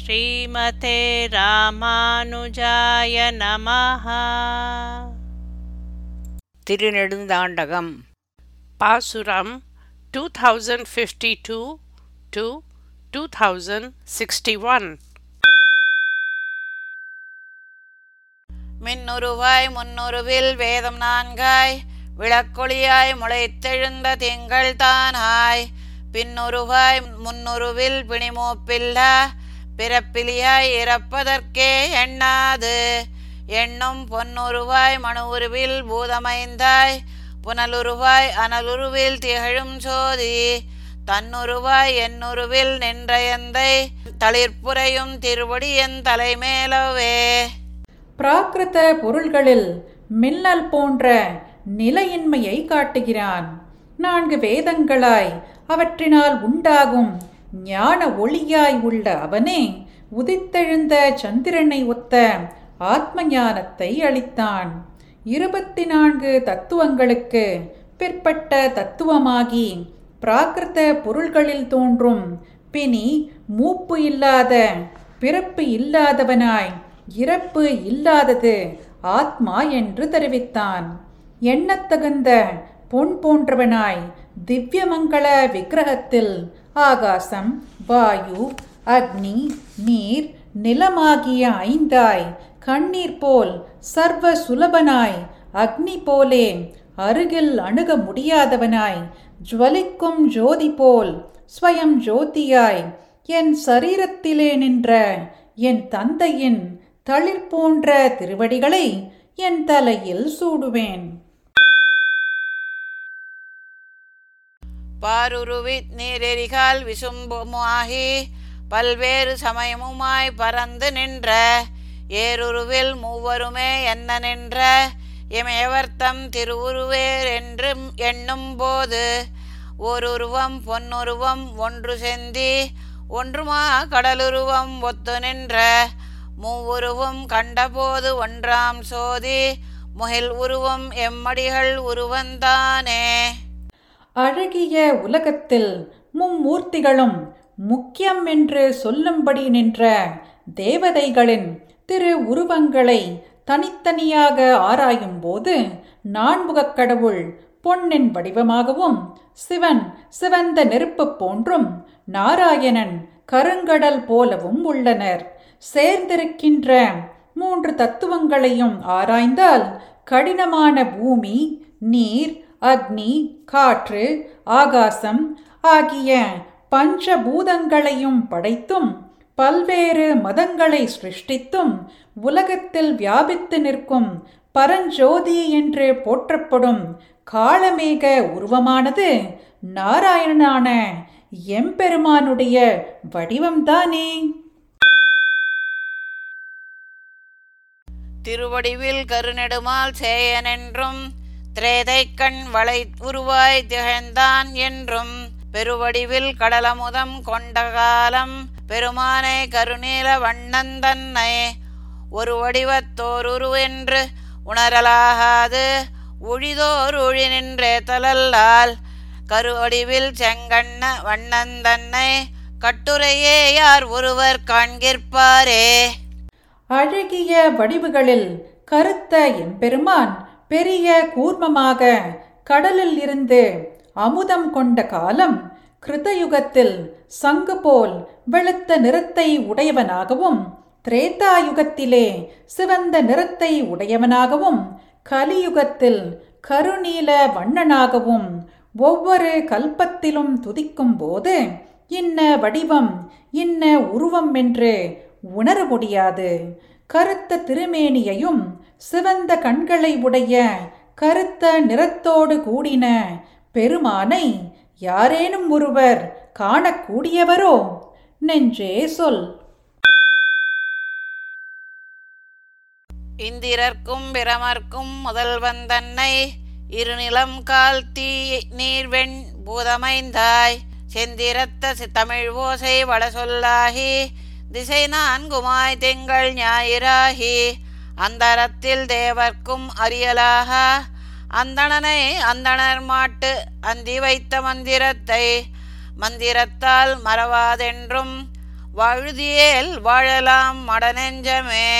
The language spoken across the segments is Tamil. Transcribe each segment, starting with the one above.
ஸ்ரீமதே ராமானுஜாய நமः திருநெடுந்தாண்டகம். பாசுரம் 2052 to 2061 மின்னுருவாய் முன்னுருவில் வேதம் நான்காய் விளக்கொளியாய் முளைத்தெழுந்த திங்கள் தானாய் பின்னுருவாய் முன்னுருவில் பிணிமூப்பில்லா பிறப்பிலியாய் இறப்பதற்கே எண்ணாது. எண்ணும் பொன்னுருவாய் மனு உருவில் பூதமைந்தாய். புனலுருவாய் அனலுருவில் திகழும் சோதி. தன்னுருவாய் என்னுருவில் நின்றயந்தை. தளிர்ப்புரையும் திருவடி என் தலைமேலவே. பிராகிருத பொருள்களில் மின்னல் போன்ற நிலையின்மையை காட்டுகிறான். நான்கு வேதங்களாய் அவற்றினால் உண்டாகும் ஞான ஒளியாய் உள்ள அவனே உதித்தெழுந்த சந்திரனை ஒத்த ஆத்ம ஞானத்தை அளித்தான். இருபத்தி நான்கு தத்துவங்களுக்கு பிற்பட்ட தத்துவமாகி பிராகிருத பொருள்களில் தோன்றும். பிணி மூப்பு இல்லாத பிறப்பு இல்லாதவனாய் இறப்பு இல்லாதது ஆத்மா என்று தெரிவித்தான். எண்ணத்தகுந்த பொன் போன்றவனாய் திவ்யமங்கள விக்கிரகத்தில் ஆகாசம் வாயு அக்னி நீர் நிலமாகிய ஐந்தாய் கண்ணீர் போல் சர்வ சுலபனாய் அக்னி போலே அருகில் அணுக முடியாதவனாய் ஜுவலிக்கும் ஜோதி போல் ஸ்வயம் ஜோதியாய் என் சரீரத்திலே நின்ற என் தந்தையின் தளிர் போன்ற திருவடிகளை என் தலையில் சூடுவேன். பாருருவி நீரெரிகால் விசும்புமாகி பல்வேறு சமயமுமாய் பறந்து நின்ற ஏருருவில் மூவருமே என்ன நின்ற? இமையவர்த்தம் திருவுருவேர் என்றும் எண்ணும் போது ஓருருவம் பொன்னுருவம் ஒன்று செந்தி ஒன்றுமா கடலுருவம் ஒத்து நின்ற மூவுருவும் கண்டபோது ஒன்றாம் சோதி முகில் உருவம் எம்மடிகள் உருவந்தானே? அழகிய உலகத்தில் மும்மூர்த்திகளும் முக்கியம் என்று சொல்லும்படி நின்ற தேவதைகளின் திரு உருவங்களை தனித்தனியாக ஆராயும்போது நான்முகக் கடவுள் பொன்னின் வடிவமாகவும் சிவன் சிவந்த நெருப்பு போன்றும் நாராயணன் கருங்கடல் போலவும் உள்ளனர். சேர்ந்திருக்கின்ற மூன்று தத்துவங்களையும் ஆராய்ந்தால் கடினமான பூமி நீர் அக்னி காற்று ஆகாசம் ஆகிய பஞ்சபூதங்களையும் படைத்தும் பல்வேறு மதங்களை சிருஷ்டித்தும் உலகத்தில் வியாபித்து நிற்கும் பரஞ்சோதி என்று போற்றப்படும் காலமேக உருவமானது நாராயணனான எம்பெருமானுடைய வடிவம்தானே. திருவடிவில் கருநெடுமால் சேயனென்றும் திரேதைக்கண் வளை உருவாய் திகழ்ந்தான் என்றும் பெருவடிவில் கடலமுதம் கொண்ட காலம் பெருமானை கருநீல வண்ணந்தன்னை ஒரு வடிவத்தோருருவென்று உணரலாகாது உழிதோர் உழி நின்றே தலல்லால் கருவடிவில் செங்கண்ண வண்ணந்தன்னை கட்டுரையே யார் ஒருவர் காண்கிற்பாரே. அழகிய வடிவுகளில் கருத்த எம்பெருமான் பெரிய கூர்மமாக கடலில் இருந்து அமுதம் கொண்ட காலம் கிருதயுகத்தில் சங்கு போல் வெளுத்த நிறத்தை உடையவனாகவும் திரேதாயுகத்திலே சிவந்த நிறத்தை உடையவனாகவும் கலியுகத்தில் கருநீல வண்ணனாகவும் ஒவ்வொரு கல்பத்திலும் துதிக்கும் போது இன்ன வடிவம் இன்ன உருவம் என்று உணர முடியாது. கருத்த திருமேனியையும் சிவந்த கண்களை உடைய கருத்த நிறத்தோடு கூடின பெருமானை யாரேனும் ஒருவர் காணக்கூடியவரோ? நெஞ்சே சொல். இந்திரர்க்கும் பிரமர்க்கும் முதல்வன் தன்னை இருநிலம் கால் தீ நீர்வெண் பூதமைந்தாய். செந்திரத்த சி- தமிழ் ஓசை வட சொல்லாகி திசை நான்குமாய் திங்கள் ஞாயிறாகி அந்தரத்தில் தேவர்க்கும் அறியலாக அந்தணனை அந்தணர் மாட்டு அந்தி வைத்த மந்திரத்தை மந்திரத்தால் மறவாதென்றும் வாழுதியேல் வாழலாம் மடநெஞ்சமே.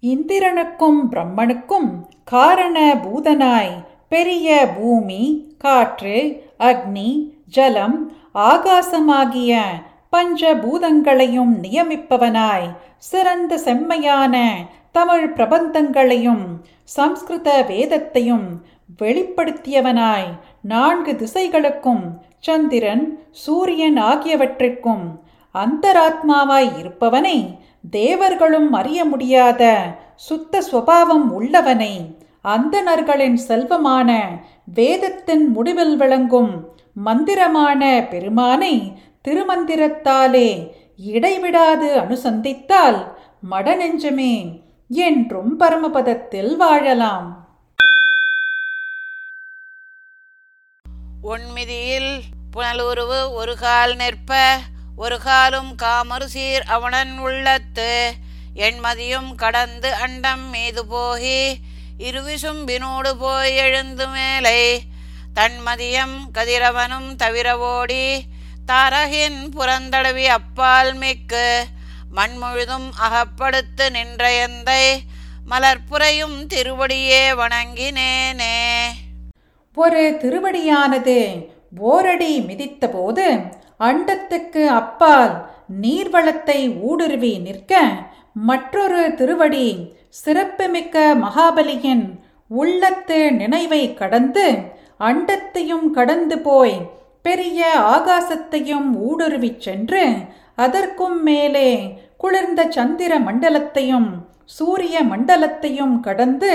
இந்திரனுக்கும் பிரம்மனுக்கும் காரண பூதனாய் பெரிய பூமி காற்று அக்னி ஜலம் ஆகாசமாகிய பஞ்ச பூதங்களையும் நியமிப்பவனாய். சிறந்த செம்மையான தமிழ் பிரபந்தங்களையும் சம்ஸ்கிருத வேதத்தையும் வெளிப்படுத்தியவனாய். நான்கு திசைகளுக்கும் சந்திரன் சூரியன் ஆகியவற்றிற்கும் அந்தராத்மாவாய் இருப்பவனை தேவர்களும் அறிய முடியாத சுத்த சுவாவம் உள்ளவனை அந்தணர்களின் செல்வமான வேதத்தின் முடிவில் விளங்கும் மந்திரமான பெருமானை திருமந்திரத்தாலே இடைவிடாது அனுசந்தித்தால் மடநெஞ்சமே என்றும் பரமபதத்தில் வாழலாம். உண்மிதியில் புனலுருவு ஒரு கால் நிற்ப ஒரு காலும் காமறு சீர் அவனன் உள்ளத்து. எண்மதியும் கடந்து அண்டம் மீது போகி இருவிசும் பினோடு போய் எழுந்து மேலை. தன்மதியம் கதிரவனும் தவிர ஓடி தரகின் புறந்தடவி அப்பால் மிக்கு. மண்முழுதும் அகப்படுத்து நின்ற எந்தை மலர்புறையும் திருவடியே வணங்கினேனே. ஒரு திருவடியானது ஓரடி மிதித்தபோது அண்டத்துக்கு அப்பால் நீர்வளத்தை ஊடுருவி நிற்க மற்றொரு திருவடி சிறப்புமிக்க மகாபலியின் உள்ளத்து நினைவை கடந்து அண்டத்தையும் கடந்து போய் பெரிய ஆகாசத்தையும் ஊடுருவிச் சென்று அதற்கும் மேலே குளிர்ந்த சந்திர மண்டலத்தையும் சூரிய மண்டலத்தையும் கடந்து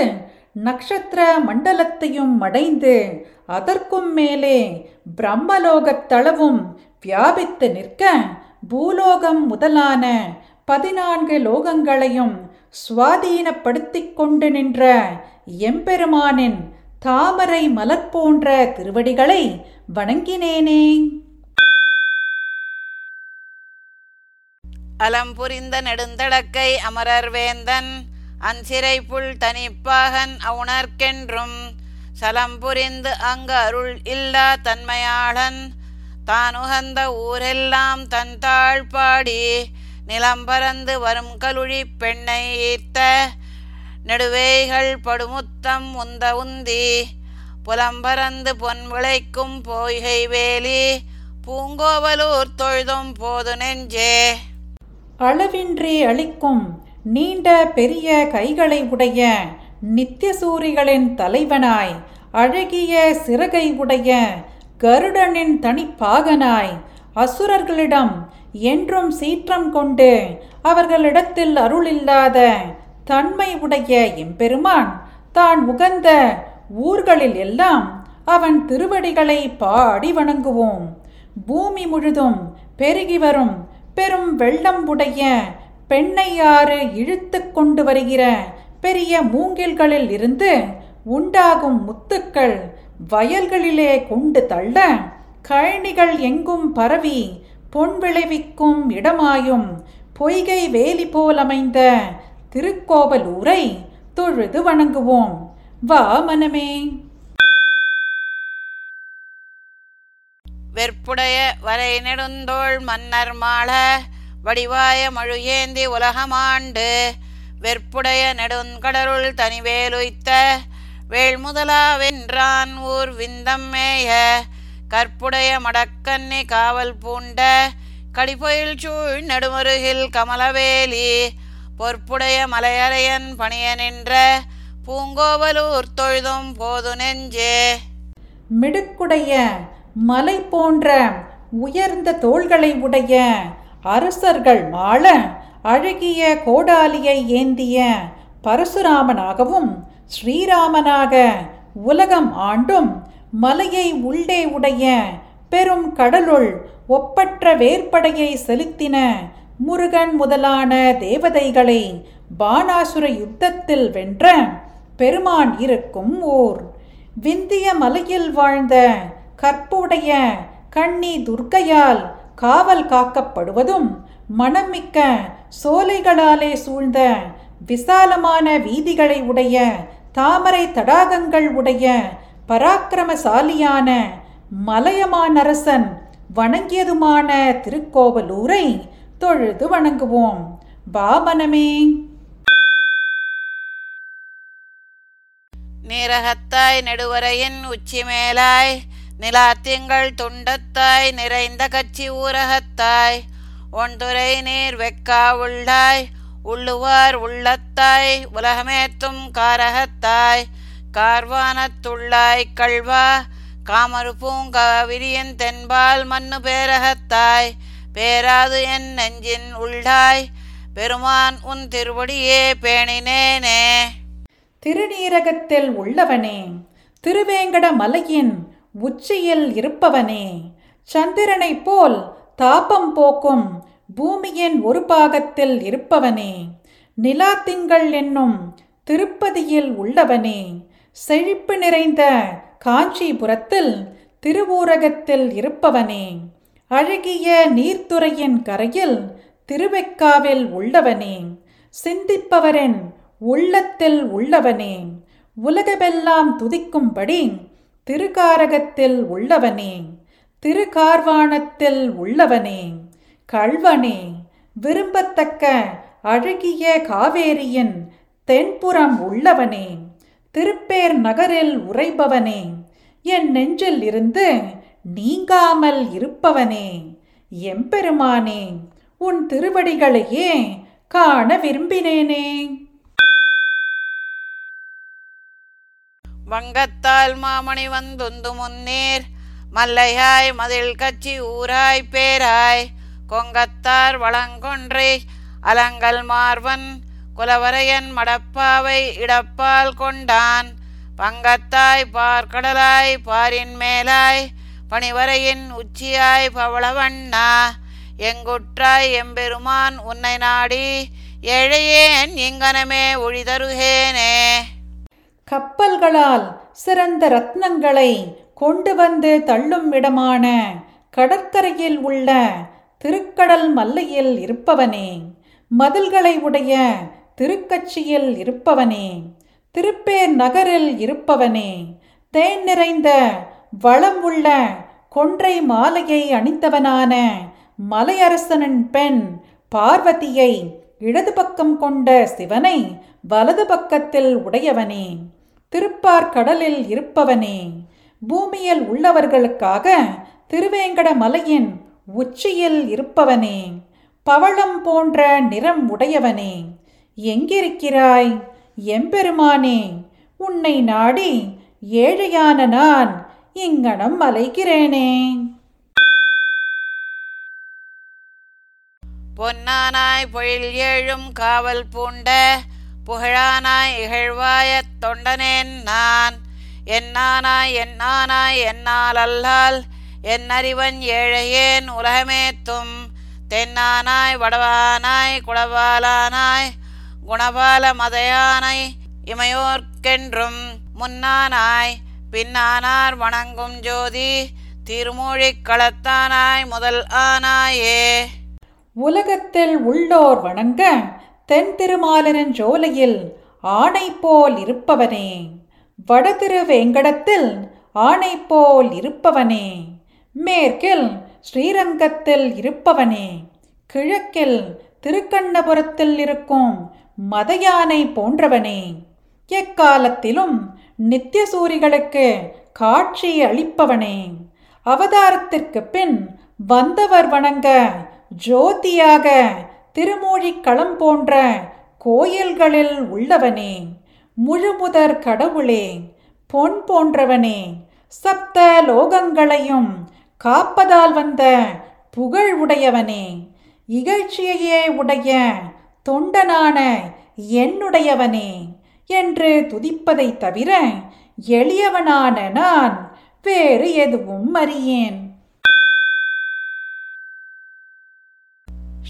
நட்சத்திர மண்டலத்தையும் அடைந்து அதற்கும் மேலே பிரம்மலோகத் தளவும் வியாபித்து நிற்க பூலோகம் முதலான பதினான்கு லோகங்களையும் சுவாதீனப்படுத்திக் கொண்டு நின்ற எம்பெருமானின் தாமரை மலர் போன்ற திருவடிகளை வணங்கினேனே. அலம் புரிந்த நெடுந்தடக்கை அமரர் வேந்தன் அன்சிறை புல் தனிப்பாகன் அவுணர்க்கென்றும் சலம் புரிந்து அங்கு அருள் இல்லா தன்மையாளன் தானுகந்த ஊரெல்லாம் தன் தாழ்பாடி நிலம் பறந்து வரும் கலுழி பெண்ணை ஈர்த்த நெடுவேய்கள் படுமுத்தம் உந்த உந்தி புலம்பரந்து பொன் விளைக்கும் போய்கை வேலி பூங்கோவலூர் தொழுதும் போது நெஞ்சே. அளவின்றி அளிக்கும் நீண்ட பெரிய கைகளை உடைய நித்தியசூரிகளின் தலைவனாய் அழகிய சிறகை உடைய கருடனின் தனிப்பாகனாய் அசுரர்களிடம் என்றும் சீற்றம் கொண்டு அவர்களிடத்தில் அருளில்லாத தன்மை உடைய எம்பெருமான் தான் உகந்த ஊர்களில் எல்லாம் அவன் திருவடிகளை பாடி வணங்குவோம். பூமி முழுதும் பெருகி வரும் பெரும் வெள்ளம் உடைய பெண்ணையாறு இழுத்து கொண்டு வருகிற பெரிய மூங்கில்களில் இருந்து உண்டாகும் முத்துக்கள் வயல்களிலே கொண்டு தள்ள கழனிகள் எங்கும் பரவி பொன் விளைவிக்கும் இடமாயும் பொய்கை வேலி போல் அமைந்த திருக்கோவலூரை தொழுது வணங்குவோம். வா மனமே. வெற்புடைய வரை நெடுந்தோள் மன்னர் மாள வடிவாய மழுகேந்தி உலகமாண்டு வெற்புடைய நெடுங்கடருள் தனிவேலுய்த்த வேள்முதலா வென்றான் ஊர் விந்தம் மேய கற்புடைய மடக்கன்னி காவல் பூண்ட கடிபொயில் சூழ் நெடுமருகில் கமலவேலி பொற்புடைய மலையரையன் பணிய நின்ற பூங்கோவலூர் தொழுதும் போது நெஞ்சே. மிடுக்குடைய மலை போன்ற உயர்ந்த தோள்களை உடைய அரசர்கள் மாள அழகிய கோடாலியை ஏந்திய பரசுராமனாகவும் ஸ்ரீராமனாக உலகம் ஆண்டும் மலையை உள்ளே உடைய பெரும் கடலுள் ஒப்பற்ற வேற்படையை செலுத்தின முருகன் முதலான தேவதைகளை பானாசுர யுத்தத்தில் வென்ற பெருமான் இருக்கும் ஊர் விந்திய மலையில் வாழ்ந்த கற்புடைய கண்ணி துர்க்கையால் காவல் காக்கப்படுவதும் மணமிக்க சோலைகளாலே சூழ்ந்த விசாலமான வீதிகளை உடைய தாமரை தடாகங்கள் உடைய பராக்கிரமசாலியான மலையமானரசன் வணங்கியதுமான திருக்கோவலூரை தொழுது வணங்குவோம். பாமனமே நீரகத்தாய் நெடுவரையின் உச்சி மேலாய் நிலாத்திங்கள் துண்டத்தாய் நிறைந்த கச்சி ஊரகத்தாய் ஒன்துரை நீர் வெக்கா உள்ளாய் உள்ளுவார் உள்ளத்தாய் உலகமேத்தும் காரகத்தாய் கார்வானத்துள்ளாய் கல்வா காமரு பூங்காவிரியின் தென்பால் மண்ணு பேரகத்தாய் பேராது என் நெஞ்சின் உள்ளாய் பெருமான் உன் திருவடியே பேணினேனே. திருநீரகத்தில் உள்ளவனே திருவேங்கட மலையின் உச்சியில் இருப்பவனே சந்திரனைப் போல் தாபம் போக்கும் பூமியின் ஒரு பாகத்தில் இருப்பவனே நிலாத்திங்கள் என்னும் திருப்பதியில் உள்ளவனே செழிப்பு நிறைந்த காஞ்சிபுரத்தில் திருவூரகத்தில் இருப்பவனே அழகிய நீர்த்துறையின் கரையில் திருவெக்காவில் உள்ளவனே சிந்திப்பவரின் உள்ளத்தில் உள்ளவனே உலகமெல்லாம் துதிக்கும்படி திருக்காரகத்தில் உள்ளவனே திருக்கார்வாணத்தில் உள்ளவனே கள்வனே விரும்பத்தக்க அழகிய காவேரியின் தென்புறம் உள்ளவனே திருப்பேர் நகரில் உறைபவனே என் நெஞ்சில் இருந்து நீங்காமல் இருப்பவனே எம்பெருமானே உன் திருவடிகளையே காண விரும்பினேனே. வங்கத்தால் மாமணி வந்துந்து முன்னீர். மல்லையாய் மதில் கச்சி ஊராய் பேராய். கொங்கத்தார் வளங்கொன்றை. அலங்கல் மார்வன் குலவரையன் மடப்பாவை இடப்பால் கொண்டான். பங்கத்தாய் பார்க்கடலாய் பாரின் மேலாய். பணிவரையின் உச்சியாய் பவளவண்ணா. எங்குற்றாய் எம்பெருமான் உன்னை நாடி. ஏழையேன் இங்கனமே ஒழிதருகேனே. கப்பல்களால் சிறந்த ரத்னங்களை கொண்டு வந்து தள்ளும் இடமான கடற்கரையில் உள்ள திருக்கடல் மல்லையில் இருப்பவனே. மதில்களை உடைய திருக்கட்சியில் இருப்பவனே. திருப்பேர் நகரில் இருப்பவனே. தேன் நிறைந்த வளம் உள்ள கொன்றை மாலையை அணிந்தவனான மலையரசனின் பெண் பார்வதியை இடது பக்கம் கொண்ட சிவனை வலது பக்கத்தில் உடையவனே. திருப்பார்கடலில் இருப்பவனே பூமியில் உள்ளவர்களுக்காக திருவேங்கட மலையின் உச்சியில் இருப்பவனே பவளம் போன்ற நிறம் உடையவனே எங்கிருக்கிறாய் எம்பெருமானே உன்னை நாடி ஏழையான நான் இங்கனம் அலைகிறேனே. பொன்னானாய் பொழில் ஏழும் காவல் பூண்ட புகழானாய் இகழ்வாய தொண்டனேன் நான். என்னானாய் என்னானாய் என்னால் அல்லால் என் ஏழையேன் உலகமேத்தும். தென்னானாய் வடவானாய் குடவாலானாய் குணபால மதையானாய் இமையோர்க்கென்றும் முன்னானாய் பின்னானார் வணங்கும் ஜோதி திருமூழிக் களத்தானாய் முதல் ஆனாயே. உலகத்தில் உள்ளோர் வணங்க தென் திருமாலரின் ஜோலையில் ஆணை போல் இருப்பவனே வடதிரு வேங்கடத்தில் ஆணை போல் இருப்பவனே. மேற்கில் ஸ்ரீரங்கத்தில் இருப்பவனே. கிழக்கில் திருக்கண்ணபுரத்தில் இருக்கும் மதயானை போன்றவனே. எக்காலத்திலும் நித்தியசூரிகளுக்கு காட்சி அளிப்பவனே. அவதாரத்திற்கு பின் வந்தவர் வணங்க ஜோதியாக திருமூழிக்களம் போன்ற கோயில்களில் உள்ளவனே முழுமுதற் கடவுளே பொன் போன்றவனே சப்த லோகங்களையும் காப்பதால் வந்த புகழ் உடையவனே இகழ்ச்சியையே உடைய தொண்டனான என்னுடையவனே என்று துதிப்பதை தவிர எளியவனான நான் வேறு எதுவும் அறியேன்.